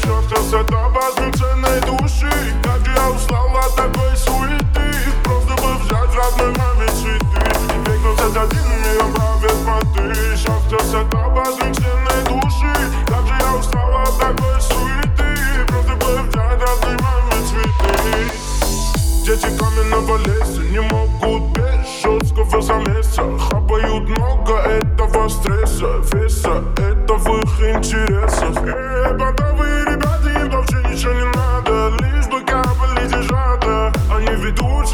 с этого смягченной души. Как же я устал от такой суеты. Просто бы взять родной маме цветы И прикнуться один мир правит Счастье с этого смягченной души. Как же я устал от такой суеты. Просто бы взять родной маме цветы Дети каменного леса не могут без жесткого замеса. Хапают много этого стресса, веса Это в их интересах Эй,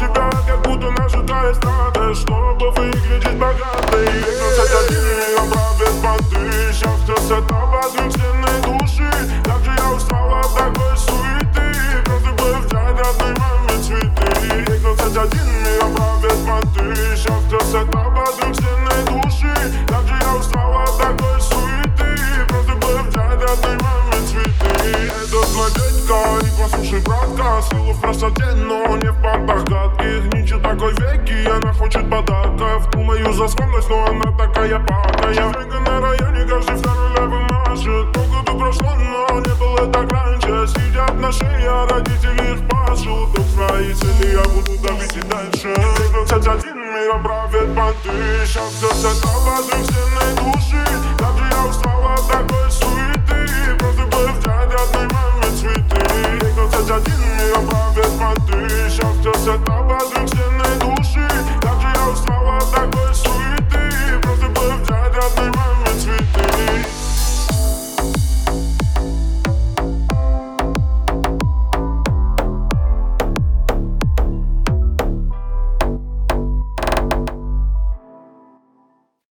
себя, как будто нажитая эстрада Чтобы выглядеть богатой Носят один мир, правят понты Счастье с этого смертельной души Как я устал от такой суеты Просто бы взять родной маме цветы. Игнуться один мир, правят понты Счастье с этого смертельной души. Как же я устал от такой суеты Просто бы взять родной маме цветы. Это злой дядька, и послушай, братка Сила в простоте, но не гадких Ничего такой веки, она хочет подарков. Думаю за скромность, но она такая пакая Женька на районе, каждый второй левый машет. Полгода прошло, но не было так раньше. Сидят на шее, а родители их пашут. До своей цели я буду давить и дальше. Двадцать один мир правит понты. Счастье с этого смертельной души. Как я устал от такой суеты. Просто бы взять родной маме цветы. Двадцать один мир правит понты. Счастье с этого